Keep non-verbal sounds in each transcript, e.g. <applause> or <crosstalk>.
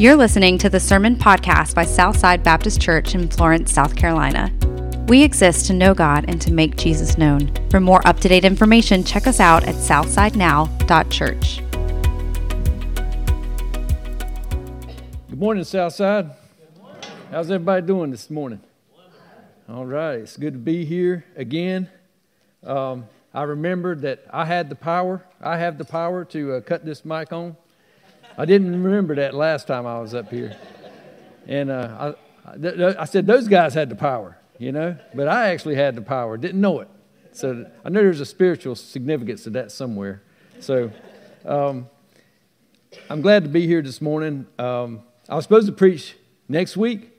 You're listening to the Sermon Podcast by Southside Baptist Church in Florence, South Carolina. We exist to know God and to make Jesus known. For more up to date information, check us out at southsidenow.church. Good morning, Southside. Good morning. How's everybody doing this morning? All right, it's good to be here again. Um, I remembered that I had the power. I have the power to uh, cut this mic on. I didn't remember that last time I was up here. And uh, I, I said, those guys had the power, you know, but I actually had the power, didn't know it. So I know there's a spiritual significance to that somewhere. So um, I'm glad to be here this morning. Um, I was supposed to preach next week,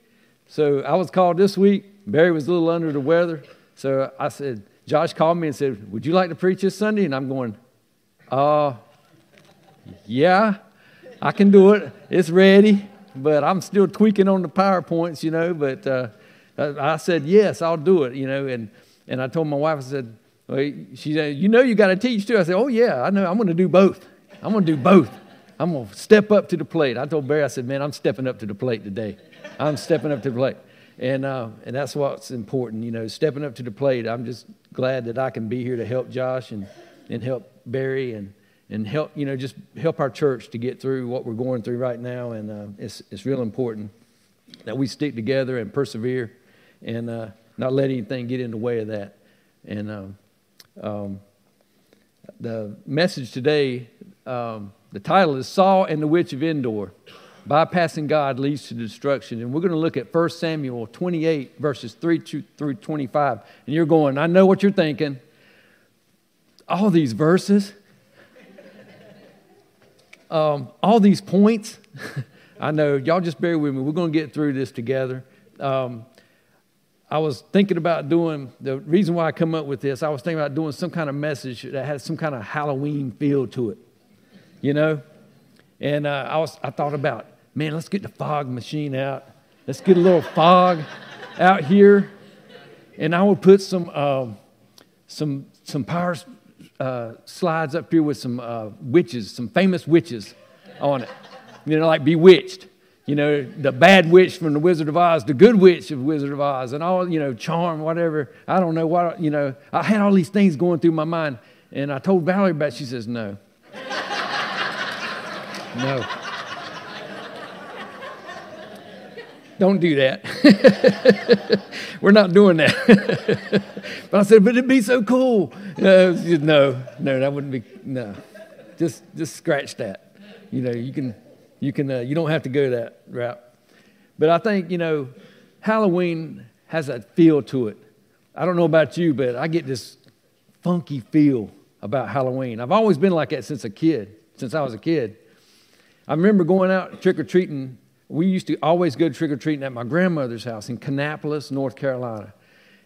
so I was called this week. Barry was a little under the weather. So I said, Josh called me and said, Would you like to preach this Sunday? And I'm going, Uh, yeah. I can do it. It's ready, but I'm still tweaking on the PowerPoints, you know. But uh, I said, yes, I'll do it, you know. And, and I told my wife, I said, well, she said, you know you got to teach too. I said, oh, yeah, I know. I'm going to do both. I'm going to do both. I'm going to step up to the plate. I told Barry, I said, man, I'm stepping up to the plate today. I'm stepping up to the plate. And, uh, and that's what's important, you know, stepping up to the plate. I'm just glad that I can be here to help Josh and, and help Barry and, and help you know just help our church to get through what we're going through right now. And uh, it's, it's real important that we stick together and persevere and uh, not let anything get in the way of that. And um, um, the message today um, the title is saul and the witch of endor bypassing god leads to destruction. And we're going to look at 1 samuel 28 verses 3 through 25 and you're going i know what you're thinking. All these verses um, all these points, <laughs> I know, y'all just bear with me. We're going to get through this together. Um, I was thinking about doing, the reason why I come up with this, I was thinking about doing some kind of message that had some kind of Halloween feel to it, you know? And uh, I, was, I thought about, man, let's get the fog machine out. Let's get a little fog out here. And I would put some, um, some, some power uh, slides up here with some uh, witches, some famous witches on it. You know, like Bewitched. You know, the bad witch from the Wizard of Oz, the good witch of Wizard of Oz, and all, you know, charm, whatever. I don't know what, you know. I had all these things going through my mind. And I told Valerie about it. She says, no. <laughs> no. Don't do that. <laughs> We're not doing that. <laughs> but I said, but it'd be so cool. Uh, no, no, that wouldn't be, no. Just, just scratch that. You know, you can, you can, uh, you don't have to go that route. But I think, you know, Halloween has that feel to it. I don't know about you, but I get this funky feel about Halloween. I've always been like that since a kid, since I was a kid. I remember going out trick or treating we used to always go trick or treating at my grandmother's house in Kannapolis, North Carolina.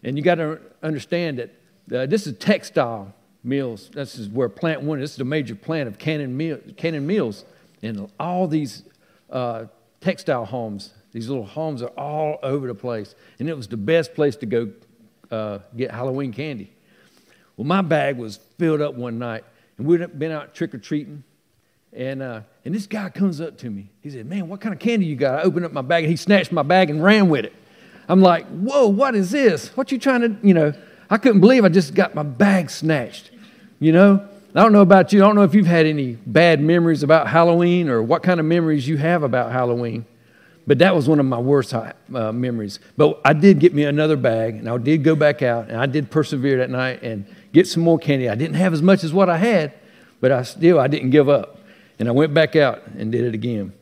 And you got to understand that uh, this is textile mills. This is where plant one. This is a major plant of Cannon, Cannon Mills, and all these uh, textile homes. These little homes are all over the place, and it was the best place to go uh, get Halloween candy. Well, my bag was filled up one night, and we'd been out trick or treating, and uh, and this guy comes up to me. He said, Man, what kind of candy you got? I opened up my bag and he snatched my bag and ran with it. I'm like, Whoa, what is this? What you trying to, you know? I couldn't believe I just got my bag snatched, you know? I don't know about you. I don't know if you've had any bad memories about Halloween or what kind of memories you have about Halloween, but that was one of my worst uh, memories. But I did get me another bag, and I did go back out, and I did persevere that night and get some more candy. I didn't have as much as what I had, but I still I didn't give up. And I went back out and did it again.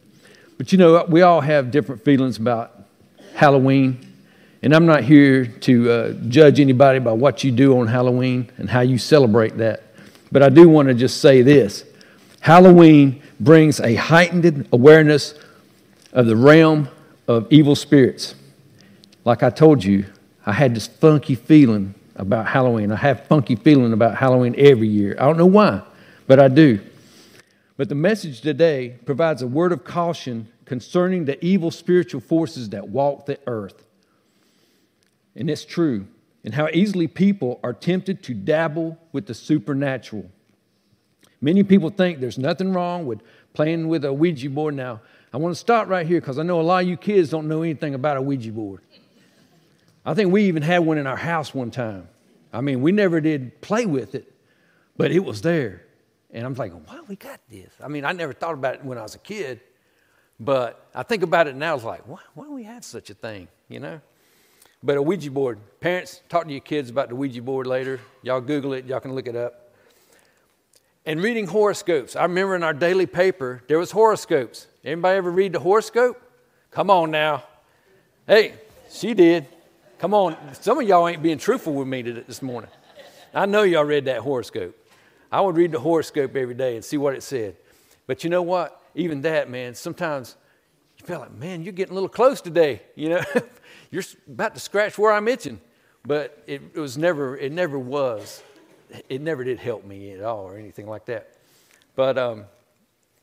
But you know, we all have different feelings about Halloween. And I'm not here to uh, judge anybody by what you do on Halloween and how you celebrate that. But I do want to just say this Halloween brings a heightened awareness of the realm of evil spirits. Like I told you, I had this funky feeling about Halloween. I have funky feeling about Halloween every year. I don't know why, but I do. But the message today provides a word of caution concerning the evil spiritual forces that walk the earth. And it's true, and how easily people are tempted to dabble with the supernatural. Many people think there's nothing wrong with playing with a Ouija board. Now, I want to stop right here because I know a lot of you kids don't know anything about a Ouija board. I think we even had one in our house one time. I mean, we never did play with it, but it was there. And I'm thinking, why we got this? I mean, I never thought about it when I was a kid, but I think about it now. It's like, why, why do we have such a thing, you know? But a Ouija board. Parents, talk to your kids about the Ouija board later. Y'all Google it, y'all can look it up. And reading horoscopes. I remember in our daily paper, there was horoscopes. Anybody ever read the horoscope? Come on now. Hey, she did. Come on. Some of y'all ain't being truthful with me this morning. I know y'all read that horoscope. I would read the horoscope every day and see what it said. But you know what? Even that, man, sometimes you feel like, man, you're getting a little close today. You know, <laughs> you're about to scratch where I'm itching. But it, it was never, it never was. It never did help me at all or anything like that. But, um,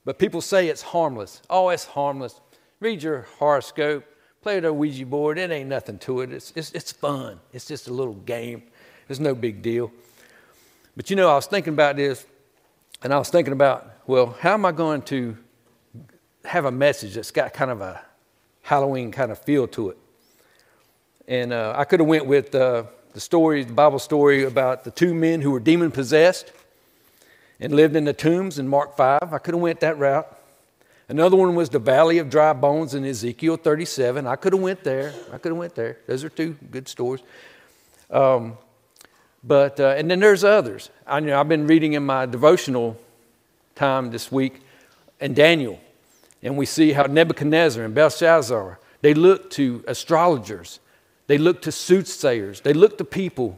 but people say it's harmless. Oh, it's harmless. Read your horoscope, play the Ouija board. It ain't nothing to it. It's, it's, it's fun. It's just a little game. It's no big deal. But you know, I was thinking about this, and I was thinking about, well, how am I going to have a message that's got kind of a Halloween kind of feel to it? And uh, I could have went with uh, the story, the Bible story about the two men who were demon possessed and lived in the tombs in Mark 5. I could have went that route. Another one was the Valley of Dry Bones in Ezekiel 37. I could have went there. I could have went there. Those are two good stories. Um, but uh, and then there's others. I you know I've been reading in my devotional time this week, in Daniel, and we see how Nebuchadnezzar and Belshazzar they look to astrologers, they look to soothsayers, they look to people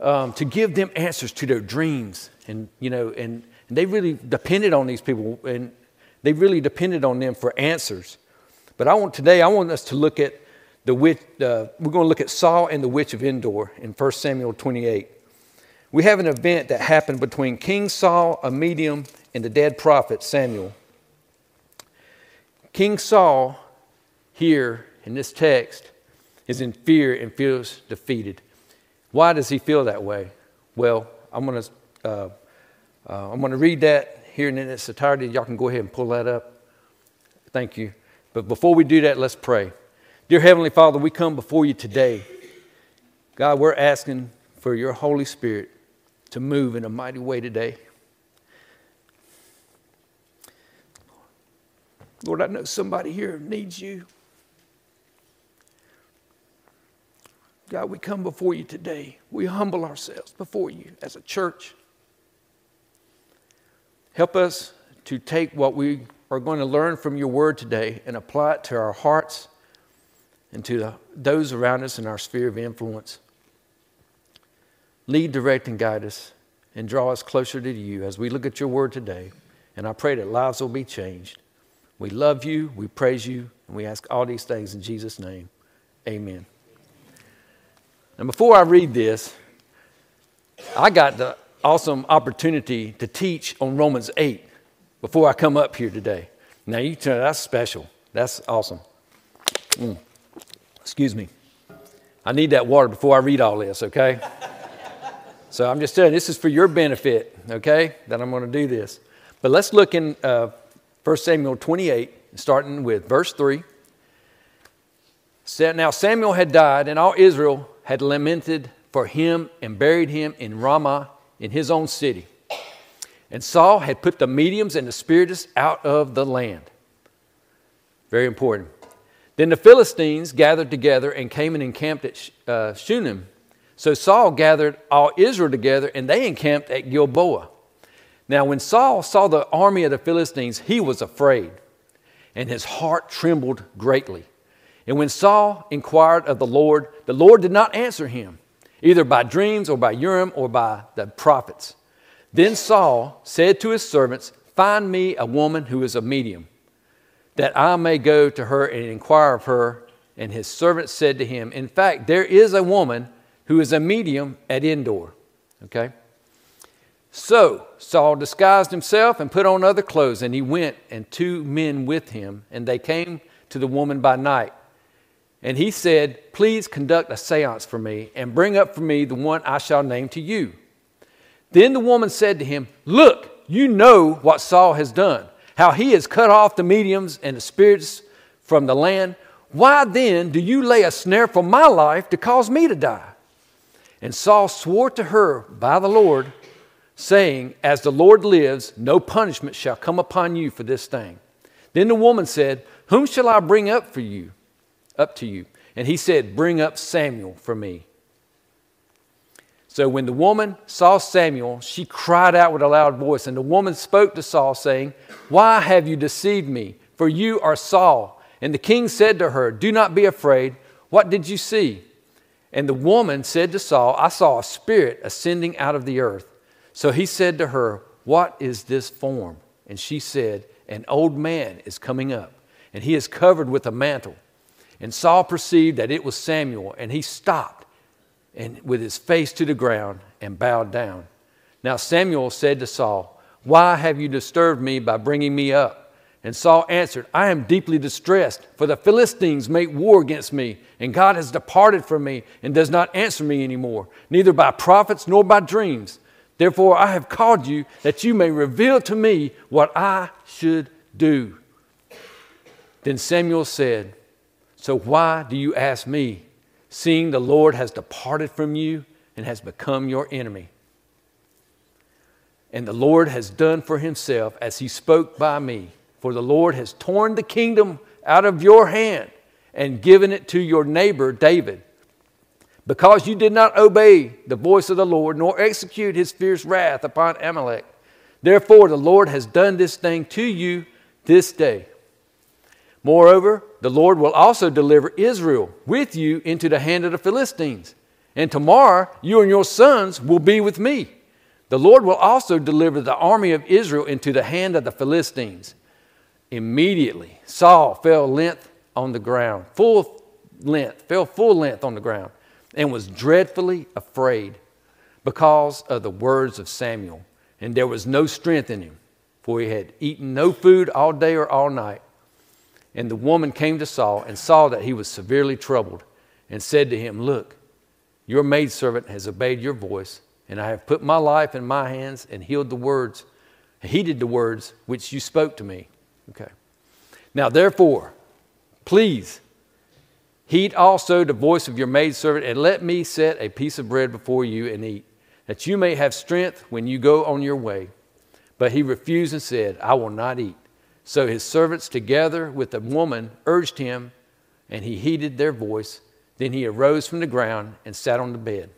um, to give them answers to their dreams, and you know, and, and they really depended on these people, and they really depended on them for answers. But I want today, I want us to look at the witch, uh, we're going to look at Saul and the witch of Endor in 1 Samuel 28. We have an event that happened between King Saul, a medium, and the dead prophet Samuel. King Saul, here in this text, is in fear and feels defeated. Why does he feel that way? Well, I'm going to uh, uh, I'm going to read that here in its entirety. Y'all can go ahead and pull that up. Thank you. But before we do that, let's pray. Dear Heavenly Father, we come before you today. God, we're asking for your Holy Spirit to move in a mighty way today. Lord, I know somebody here needs you. God, we come before you today. We humble ourselves before you as a church. Help us to take what we are going to learn from your word today and apply it to our hearts and to those around us in our sphere of influence. Lead, direct, and guide us and draw us closer to you as we look at your word today. And I pray that lives will be changed. We love you, we praise you, and we ask all these things in Jesus' name. Amen. And before I read this, I got the awesome opportunity to teach on Romans 8 before I come up here today. Now, you tell that's special. That's awesome. Mm. Excuse me. I need that water before I read all this, okay? <laughs> so I'm just telling this is for your benefit, okay, that I'm going to do this. But let's look in uh, 1 Samuel 28, starting with verse 3. Now Samuel had died, and all Israel had lamented for him and buried him in Ramah in his own city. And Saul had put the mediums and the spiritists out of the land. Very important. Then the Philistines gathered together and came and encamped at uh, Shunem. So Saul gathered all Israel together and they encamped at Gilboa. Now, when Saul saw the army of the Philistines, he was afraid, and his heart trembled greatly. And when Saul inquired of the Lord, the Lord did not answer him, either by dreams or by Urim or by the prophets. Then Saul said to his servants, Find me a woman who is a medium that I may go to her and inquire of her. And his servant said to him, In fact, there is a woman who is a medium at Endor. Okay? So Saul disguised himself and put on other clothes, and he went, and two men with him, and they came to the woman by night. And he said, Please conduct a seance for me, and bring up for me the one I shall name to you. Then the woman said to him, Look, you know what Saul has done how he has cut off the mediums and the spirits from the land. Why then do you lay a snare for my life to cause me to die? And Saul swore to her by the Lord, saying, As the Lord lives, no punishment shall come upon you for this thing. Then the woman said, Whom shall I bring up for you? Up to you. And he said, Bring up Samuel for me. So when the woman saw Samuel, she cried out with a loud voice. And the woman spoke to Saul, saying, Why have you deceived me? For you are Saul. And the king said to her, Do not be afraid. What did you see? And the woman said to Saul, I saw a spirit ascending out of the earth. So he said to her, What is this form? And she said, An old man is coming up, and he is covered with a mantle. And Saul perceived that it was Samuel, and he stopped and with his face to the ground and bowed down. Now Samuel said to Saul, Why have you disturbed me by bringing me up? And Saul answered, I am deeply distressed, for the Philistines make war against me, and God has departed from me and does not answer me anymore, neither by prophets nor by dreams. Therefore I have called you that you may reveal to me what I should do. Then Samuel said, So why do you ask me? Seeing the Lord has departed from you and has become your enemy. And the Lord has done for himself as he spoke by me. For the Lord has torn the kingdom out of your hand and given it to your neighbor David. Because you did not obey the voice of the Lord, nor execute his fierce wrath upon Amalek. Therefore, the Lord has done this thing to you this day. Moreover, the Lord will also deliver Israel with you into the hand of the Philistines. And tomorrow you and your sons will be with me. The Lord will also deliver the army of Israel into the hand of the Philistines. Immediately, Saul fell length on the ground, full length, fell full length on the ground, and was dreadfully afraid because of the words of Samuel. And there was no strength in him, for he had eaten no food all day or all night. And the woman came to Saul and saw that he was severely troubled and said to him, Look, your maidservant has obeyed your voice, and I have put my life in my hands and healed the words, heeded the words which you spoke to me. Okay. Now, therefore, please heed also the voice of your maidservant, and let me set a piece of bread before you and eat, that you may have strength when you go on your way. But he refused and said, I will not eat. So his servants, together with the woman, urged him, and he heeded their voice. Then he arose from the ground and sat on the bed.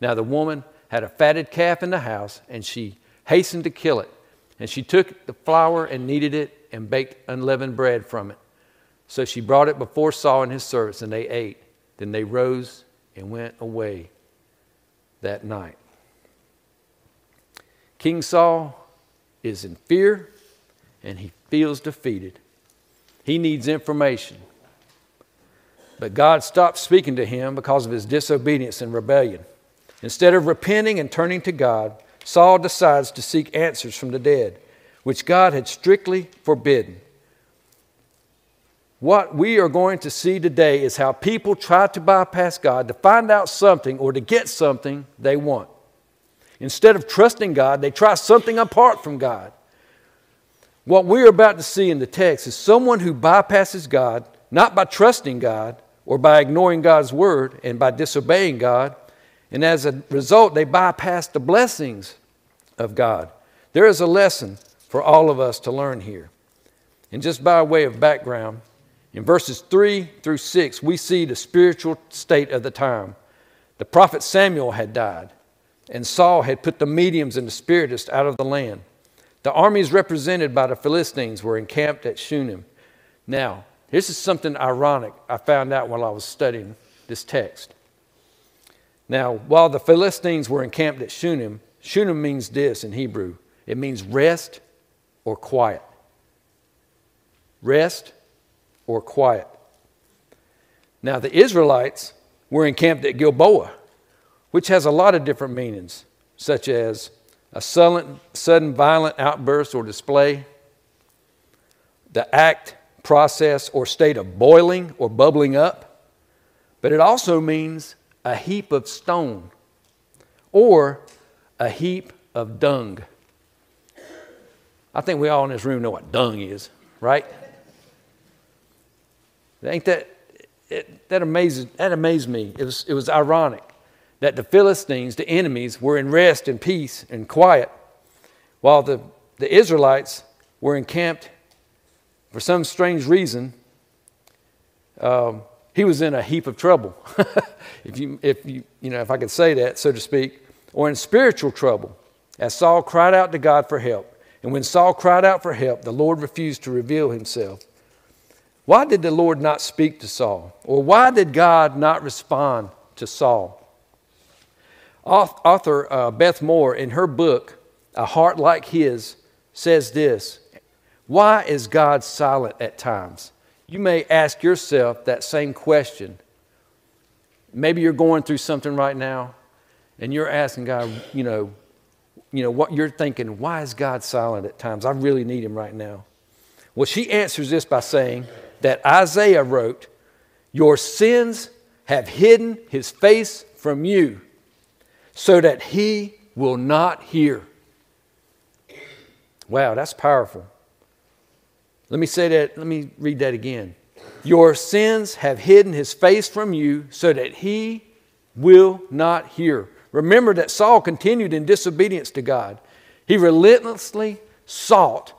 Now the woman had a fatted calf in the house, and she hastened to kill it. And she took the flour and kneaded it and baked unleavened bread from it. So she brought it before Saul and his servants, and they ate. Then they rose and went away that night. King Saul is in fear and he feels defeated. He needs information. But God stopped speaking to him because of his disobedience and rebellion. Instead of repenting and turning to God, Saul decides to seek answers from the dead, which God had strictly forbidden. What we are going to see today is how people try to bypass God to find out something or to get something they want. Instead of trusting God, they try something apart from God. What we're about to see in the text is someone who bypasses God, not by trusting God or by ignoring God's word and by disobeying God, and as a result, they bypass the blessings of God. There is a lesson for all of us to learn here. And just by way of background, in verses 3 through 6, we see the spiritual state of the time. The prophet Samuel had died, and Saul had put the mediums and the spiritists out of the land. The armies represented by the Philistines were encamped at Shunem. Now, this is something ironic I found out while I was studying this text. Now, while the Philistines were encamped at Shunem, Shunem means this in Hebrew it means rest or quiet. Rest or quiet. Now, the Israelites were encamped at Gilboa, which has a lot of different meanings, such as a sudden, sudden violent outburst or display, the act, process, or state of boiling or bubbling up, but it also means a heap of stone or a heap of dung. I think we all in this room know what dung is, right? Ain't that it, that amazes that amazed me. It was it was ironic that the Philistines, the enemies, were in rest and peace and quiet, while the, the Israelites were encamped for some strange reason. Um, he was in a heap of trouble, <laughs> if you if you you know if I could say that so to speak, or in spiritual trouble, as Saul cried out to God for help. And when Saul cried out for help, the Lord refused to reveal himself. Why did the Lord not speak to Saul? Or why did God not respond to Saul? Author uh, Beth Moore, in her book, A Heart Like His, says this Why is God silent at times? You may ask yourself that same question. Maybe you're going through something right now and you're asking God, you know, you know, what you're thinking, why is God silent at times? I really need him right now. Well, she answers this by saying that Isaiah wrote, Your sins have hidden his face from you so that he will not hear. Wow, that's powerful. Let me say that, let me read that again. Your sins have hidden his face from you so that he will not hear. Remember that Saul continued in disobedience to God. He relentlessly sought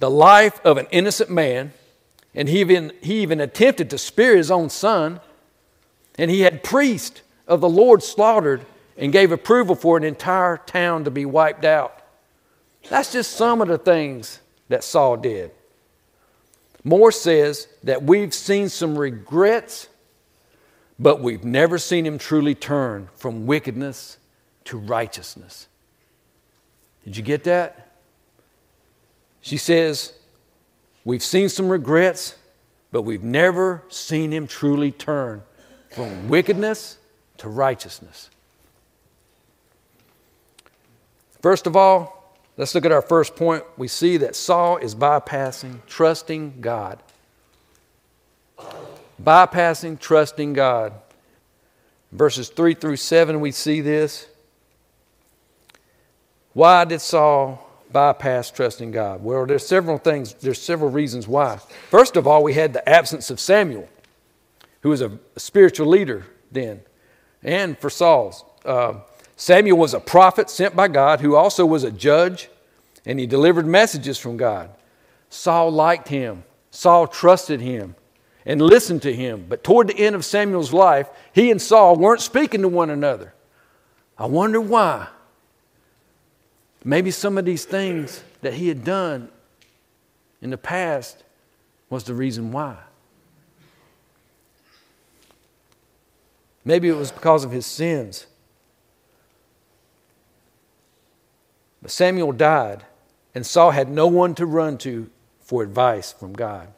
the life of an innocent man, and he even, he even attempted to spear his own son. And he had priests of the Lord slaughtered and gave approval for an entire town to be wiped out. That's just some of the things that Saul did. Moore says that we've seen some regrets but we've never seen him truly turn from wickedness to righteousness. Did you get that? She says, We've seen some regrets, but we've never seen him truly turn from wickedness to righteousness. First of all, let's look at our first point. We see that Saul is bypassing trusting God bypassing trusting God. Verses 3 through 7, we see this. Why did Saul bypass trusting God? Well, there's several things, there's several reasons why. First of all, we had the absence of Samuel, who was a spiritual leader then, and for Saul's. Uh, Samuel was a prophet sent by God who also was a judge, and he delivered messages from God. Saul liked him, Saul trusted him and listened to him. But toward the end of Samuel's life, he and Saul weren't speaking to one another. I wonder why. Maybe some of these things that he had done in the past was the reason why. Maybe it was because of his sins. But Samuel died, and Saul had no one to run to for advice from God.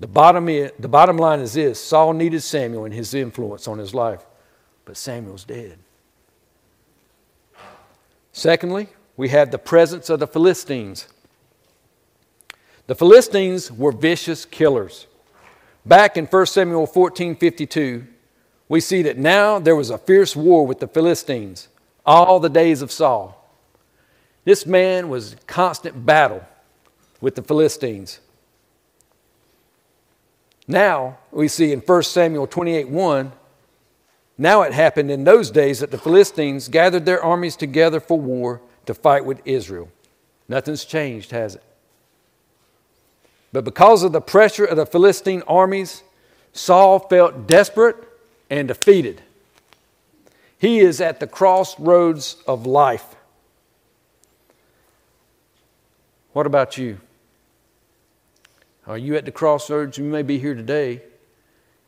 The bottom, the bottom line is this Saul needed Samuel and his influence on his life, but Samuel's dead. Secondly, we have the presence of the Philistines. The Philistines were vicious killers. Back in 1 Samuel 14 52, we see that now there was a fierce war with the Philistines all the days of Saul. This man was in constant battle with the Philistines. Now, we see in 1 Samuel 28 1, now it happened in those days that the Philistines gathered their armies together for war to fight with Israel. Nothing's changed, has it? But because of the pressure of the Philistine armies, Saul felt desperate and defeated. He is at the crossroads of life. What about you? Are you at the crossroads? You may be here today.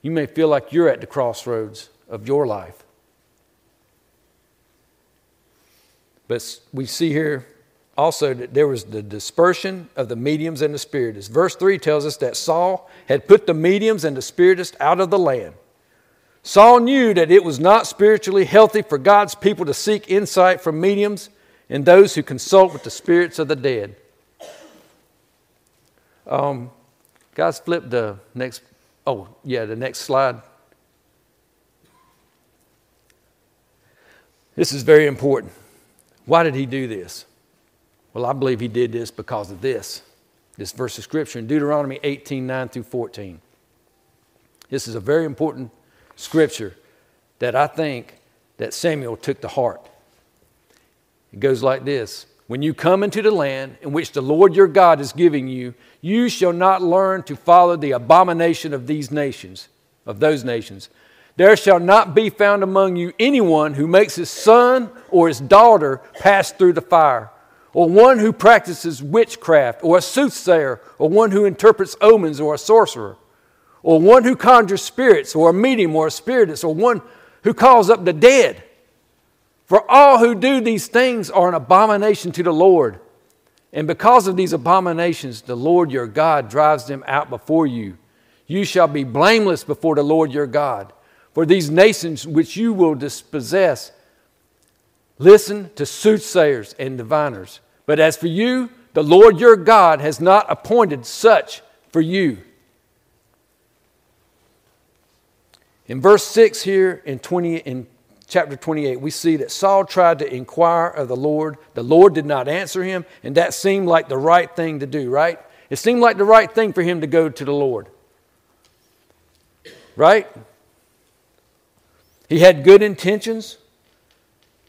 You may feel like you're at the crossroads of your life. But we see here also that there was the dispersion of the mediums and the spiritists. Verse 3 tells us that Saul had put the mediums and the spiritists out of the land. Saul knew that it was not spiritually healthy for God's people to seek insight from mediums and those who consult with the spirits of the dead. Um, Guys, flip the next, oh, yeah, the next slide. This is very important. Why did he do this? Well, I believe he did this because of this, this verse of scripture in Deuteronomy 18 9 through 14. This is a very important scripture that I think that Samuel took to heart. It goes like this When you come into the land in which the Lord your God is giving you, you shall not learn to follow the abomination of these nations, of those nations. There shall not be found among you anyone who makes his son or his daughter pass through the fire or one who practices witchcraft, or a soothsayer, or one who interprets omens, or a sorcerer, or one who conjures spirits, or a medium, or a spiritist, or one who calls up the dead. For all who do these things are an abomination to the Lord. And because of these abominations, the Lord your God drives them out before you. You shall be blameless before the Lord your God. For these nations which you will dispossess, listen to soothsayers and diviners but as for you, the Lord your God has not appointed such for you. In verse 6 here in, 20, in chapter 28, we see that Saul tried to inquire of the Lord. The Lord did not answer him, and that seemed like the right thing to do, right? It seemed like the right thing for him to go to the Lord. Right? He had good intentions,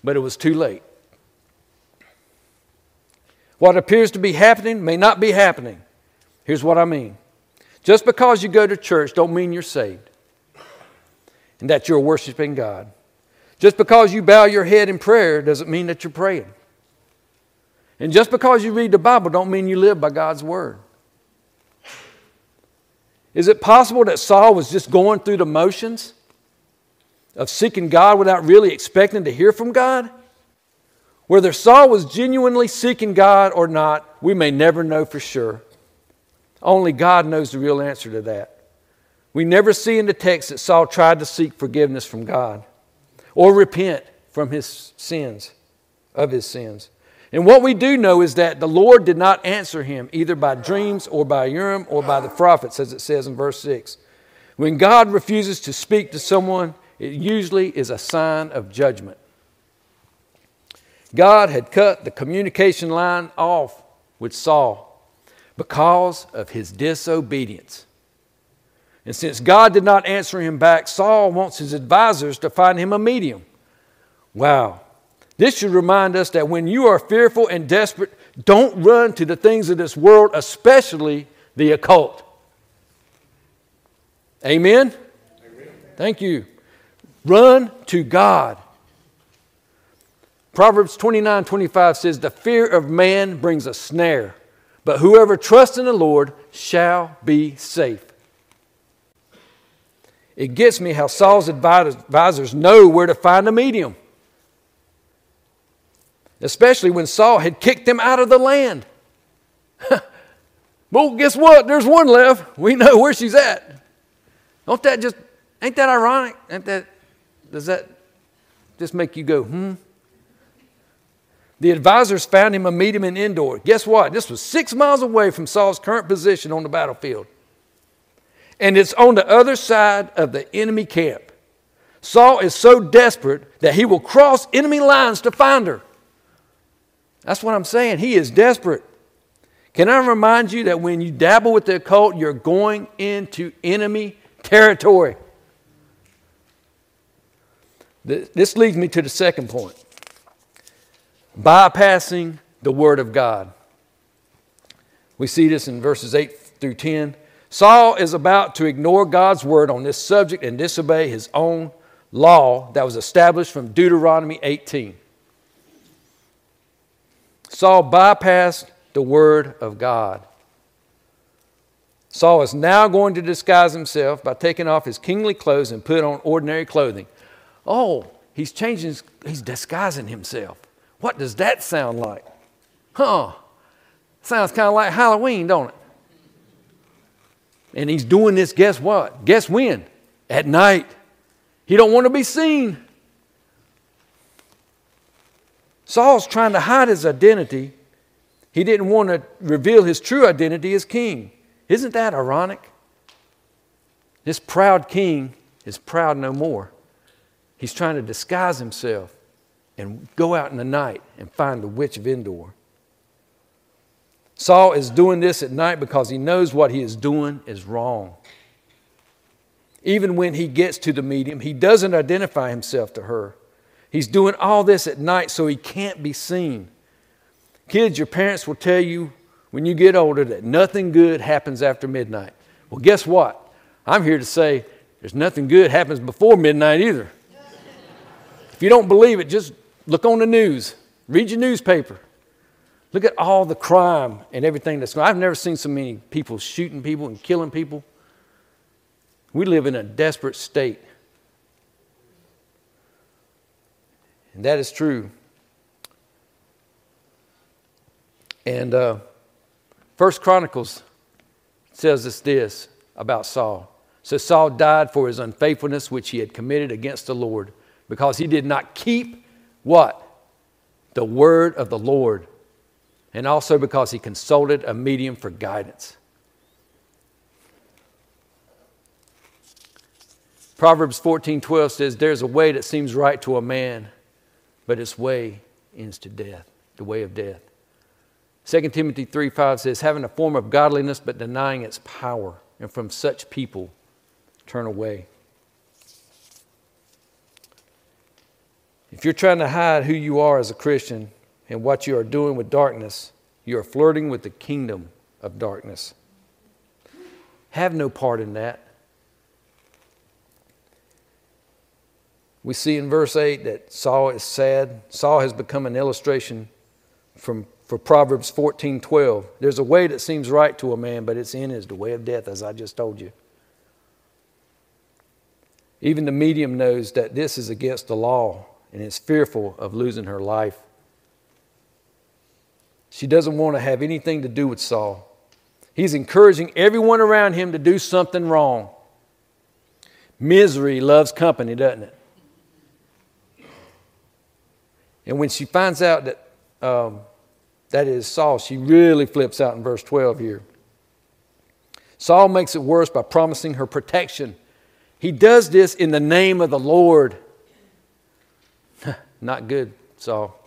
but it was too late. What appears to be happening may not be happening. Here's what I mean. Just because you go to church don't mean you're saved and that you're worshiping God. Just because you bow your head in prayer doesn't mean that you're praying. And just because you read the Bible don't mean you live by God's word. Is it possible that Saul was just going through the motions of seeking God without really expecting to hear from God? Whether Saul was genuinely seeking God or not, we may never know for sure. Only God knows the real answer to that. We never see in the text that Saul tried to seek forgiveness from God or repent from his sins, of his sins. And what we do know is that the Lord did not answer him either by dreams or by Urim or by the prophets, as it says in verse 6. When God refuses to speak to someone, it usually is a sign of judgment. God had cut the communication line off with Saul because of his disobedience. And since God did not answer him back, Saul wants his advisors to find him a medium. Wow. This should remind us that when you are fearful and desperate, don't run to the things of this world, especially the occult. Amen? Amen? Thank you. Run to God. Proverbs 29 25 says, The fear of man brings a snare, but whoever trusts in the Lord shall be safe. It gets me how Saul's advisors know where to find a medium, especially when Saul had kicked them out of the land. <laughs> well, guess what? There's one left. We know where she's at. Don't that just, ain't that ironic? Ain't that, does that just make you go, hmm? The advisors found him a medium in Endor. Guess what? This was six miles away from Saul's current position on the battlefield. And it's on the other side of the enemy camp. Saul is so desperate that he will cross enemy lines to find her. That's what I'm saying. He is desperate. Can I remind you that when you dabble with the occult, you're going into enemy territory? This leads me to the second point bypassing the Word of God. We see this in verses 8 through 10. Saul is about to ignore God's word on this subject and disobey his own law that was established from Deuteronomy 18. Saul bypassed the word of God. Saul is now going to disguise himself by taking off his kingly clothes and put on ordinary clothing. Oh, he's changing, he's disguising himself. What does that sound like? Huh. Sounds kind of like Halloween, don't it? And he's doing this, guess what? Guess when? At night. He don't want to be seen. Saul's trying to hide his identity. He didn't want to reveal his true identity as king. Isn't that ironic? This proud king is proud no more. He's trying to disguise himself and go out in the night and find the witch of Endor. Saul is doing this at night because he knows what he is doing is wrong. Even when he gets to the medium, he doesn't identify himself to her. He's doing all this at night so he can't be seen. Kids, your parents will tell you when you get older that nothing good happens after midnight. Well, guess what? I'm here to say there's nothing good happens before midnight either. if you don't believe it, just look on the news, read your newspaper. Look at all the crime and everything that's going on. I've never seen so many people shooting people and killing people. We live in a desperate state. And that is true. And uh, First Chronicles says us this about Saul. So Saul died for his unfaithfulness which he had committed against the Lord, because he did not keep what? The word of the Lord. And also because he consulted a medium for guidance. Proverbs 14:12 says, There's a way that seems right to a man, but its way ends to death, the way of death. 2 Timothy 3 5 says, having a form of godliness but denying its power, and from such people turn away. If you're trying to hide who you are as a Christian and what you are doing with darkness, you are flirting with the kingdom of darkness. Have no part in that. We see in verse 8 that Saul is sad. Saul has become an illustration from for Proverbs 14 12. There's a way that seems right to a man, but its end is the way of death, as I just told you. Even the medium knows that this is against the law and is fearful of losing her life. She doesn't want to have anything to do with Saul. He's encouraging everyone around him to do something wrong. Misery loves company, doesn't it? And when she finds out that um, that is Saul, she really flips out in verse 12 here. Saul makes it worse by promising her protection. He does this in the name of the Lord. <laughs> Not good, Saul.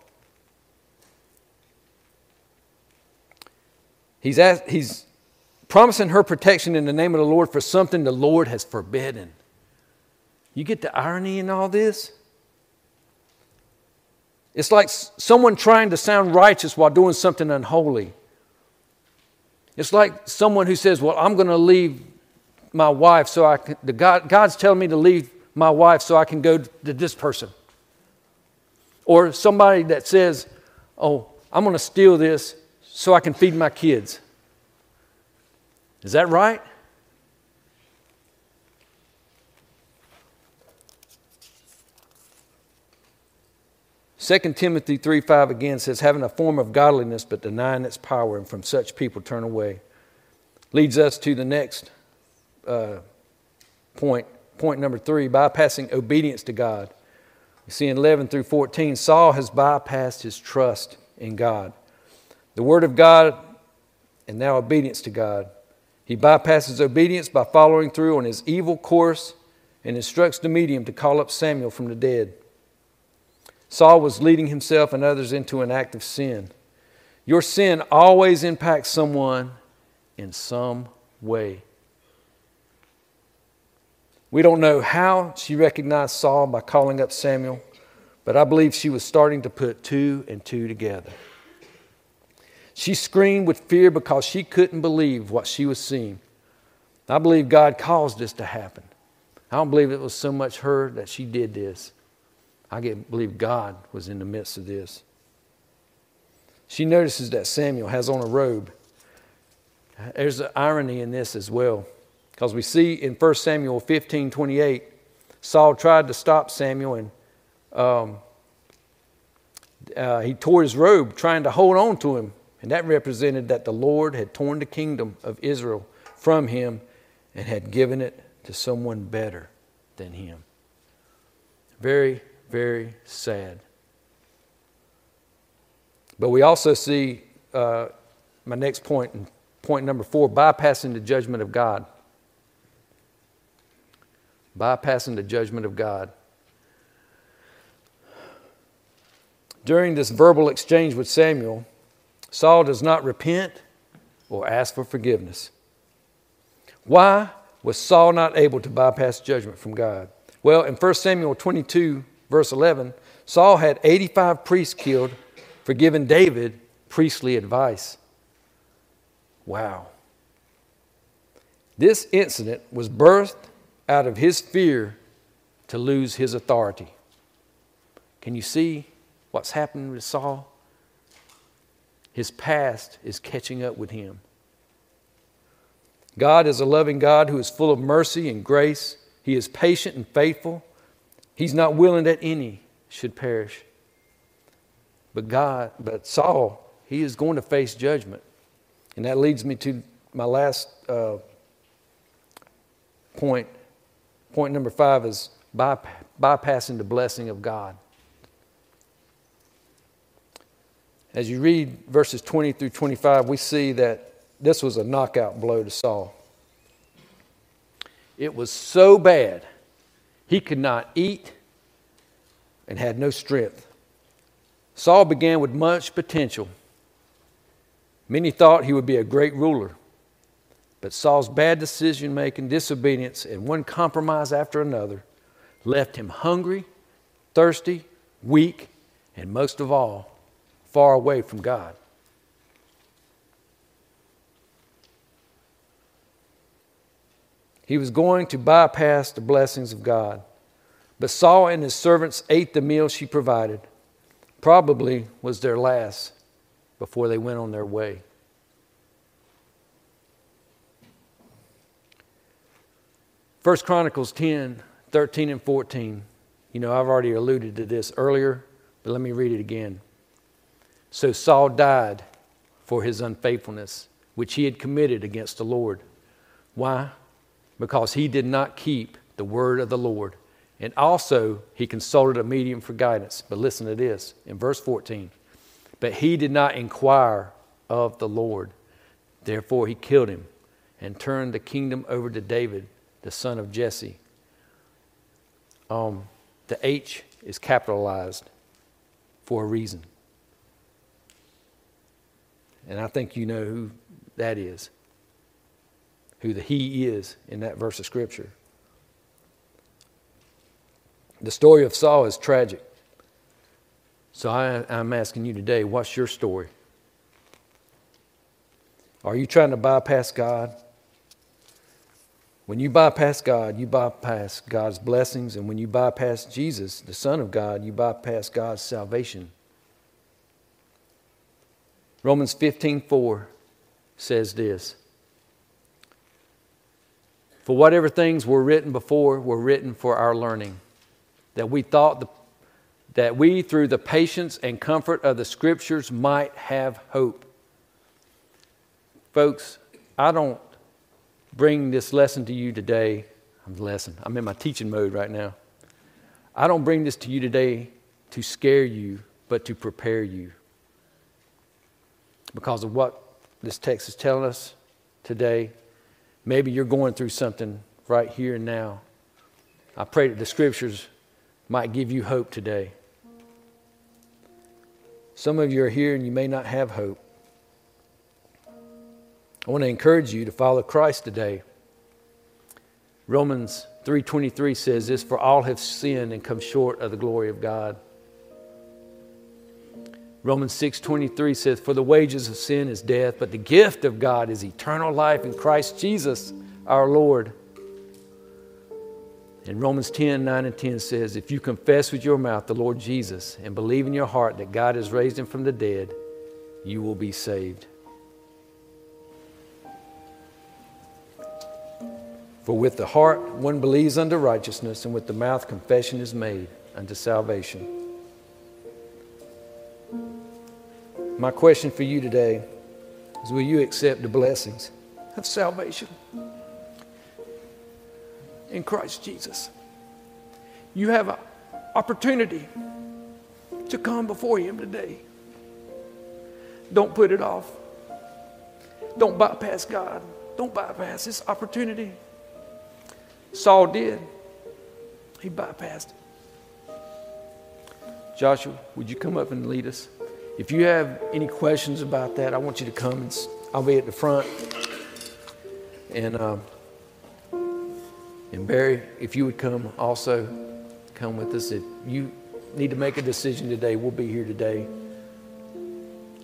He's, asked, he's promising her protection in the name of the Lord for something the Lord has forbidden. You get the irony in all this? It's like someone trying to sound righteous while doing something unholy. It's like someone who says, Well, I'm going to leave my wife so I can, the God, God's telling me to leave my wife so I can go to this person. Or somebody that says, Oh, I'm going to steal this so I can feed my kids. Is that right? 2 Timothy 3 5 again says, having a form of godliness but denying its power, and from such people turn away. Leads us to the next uh, point, point number three bypassing obedience to God. You see in 11 through 14, Saul has bypassed his trust in God. The Word of God and now obedience to God. He bypasses obedience by following through on his evil course and instructs the medium to call up Samuel from the dead. Saul was leading himself and others into an act of sin. Your sin always impacts someone in some way. We don't know how she recognized Saul by calling up Samuel, but I believe she was starting to put two and two together. She screamed with fear because she couldn't believe what she was seeing. I believe God caused this to happen. I don't believe it was so much her that she did this. I get, believe God was in the midst of this. She notices that Samuel has on a robe. There's an irony in this as well, because we see in 1 Samuel 15 28, Saul tried to stop Samuel and um, uh, he tore his robe trying to hold on to him. And that represented that the Lord had torn the kingdom of Israel from him and had given it to someone better than him. Very very sad. But we also see uh, my next point, point number four bypassing the judgment of God. Bypassing the judgment of God. During this verbal exchange with Samuel, Saul does not repent or ask for forgiveness. Why was Saul not able to bypass judgment from God? Well, in 1 Samuel 22, verse 11, Saul had 85 priests killed for giving David priestly advice. Wow. This incident was birthed out of his fear to lose his authority. Can you see what's happening with Saul? His past is catching up with him. God is a loving God who is full of mercy and grace. He is patient and faithful. He's not willing that any should perish. But God, but Saul, he is going to face judgment. And that leads me to my last uh, point. Point number five is bypassing the blessing of God. As you read verses 20 through 25, we see that this was a knockout blow to Saul. It was so bad, he could not eat and had no strength. Saul began with much potential. Many thought he would be a great ruler. But Saul's bad decision making, disobedience, and one compromise after another left him hungry, thirsty, weak, and most of all, far away from God. He was going to bypass the blessings of God. But Saul and his servants ate the meal she provided. Probably was their last before they went on their way. First Chronicles 10, 13 and 14. You know, I've already alluded to this earlier, but let me read it again. So Saul died for his unfaithfulness, which he had committed against the Lord. Why? Because he did not keep the word of the Lord. And also, he consulted a medium for guidance. But listen to this in verse 14. But he did not inquire of the Lord. Therefore, he killed him and turned the kingdom over to David, the son of Jesse. Um, the H is capitalized for a reason. And I think you know who that is, who the He is in that verse of Scripture. The story of Saul is tragic. So I, am asking you today what's your story? Are you trying to bypass God? When you bypass God, you bypass God's blessings. And when you bypass Jesus, the Son of God, you bypass God's salvation. Romans 15:4 says this. For whatever things were written before were written for our learning, that we thought the, that we through the patience and comfort of the scriptures might have hope. Folks, I don't bring this lesson to you today. I'm lesson. I'm in my teaching mode right now. I don't bring this to you today to scare you, but to prepare you because of what this text is telling us today. Maybe you're going through something right here and now. I pray that the scriptures might give you hope today. Some of you are here and you may not have hope. I want to encourage you to follow Christ today. Romans 3:23 says this for all have sinned and come short of the glory of God. Romans 6:23 says for the wages of sin is death but the gift of God is eternal life in Christ Jesus our Lord. And Romans 10 9 and 10 says, If you confess with your mouth the Lord Jesus and believe in your heart that God has raised him from the dead, you will be saved. For with the heart one believes unto righteousness, and with the mouth confession is made unto salvation. My question for you today is will you accept the blessings of salvation in Christ Jesus? You have an opportunity to come before Him today. Don't put it off. Don't bypass God. Don't bypass this opportunity. Saul did. He bypassed it. Joshua, would you come up and lead us? If you have any questions about that, I want you to come and I'll be at the front. And, um, and Barry, if you would come also, come with us. If you need to make a decision today, we'll be here today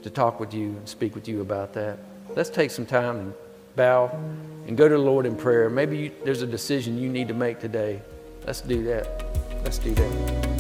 to talk with you and speak with you about that. Let's take some time and bow and go to the Lord in prayer. Maybe you, there's a decision you need to make today. Let's do that. Let's do that.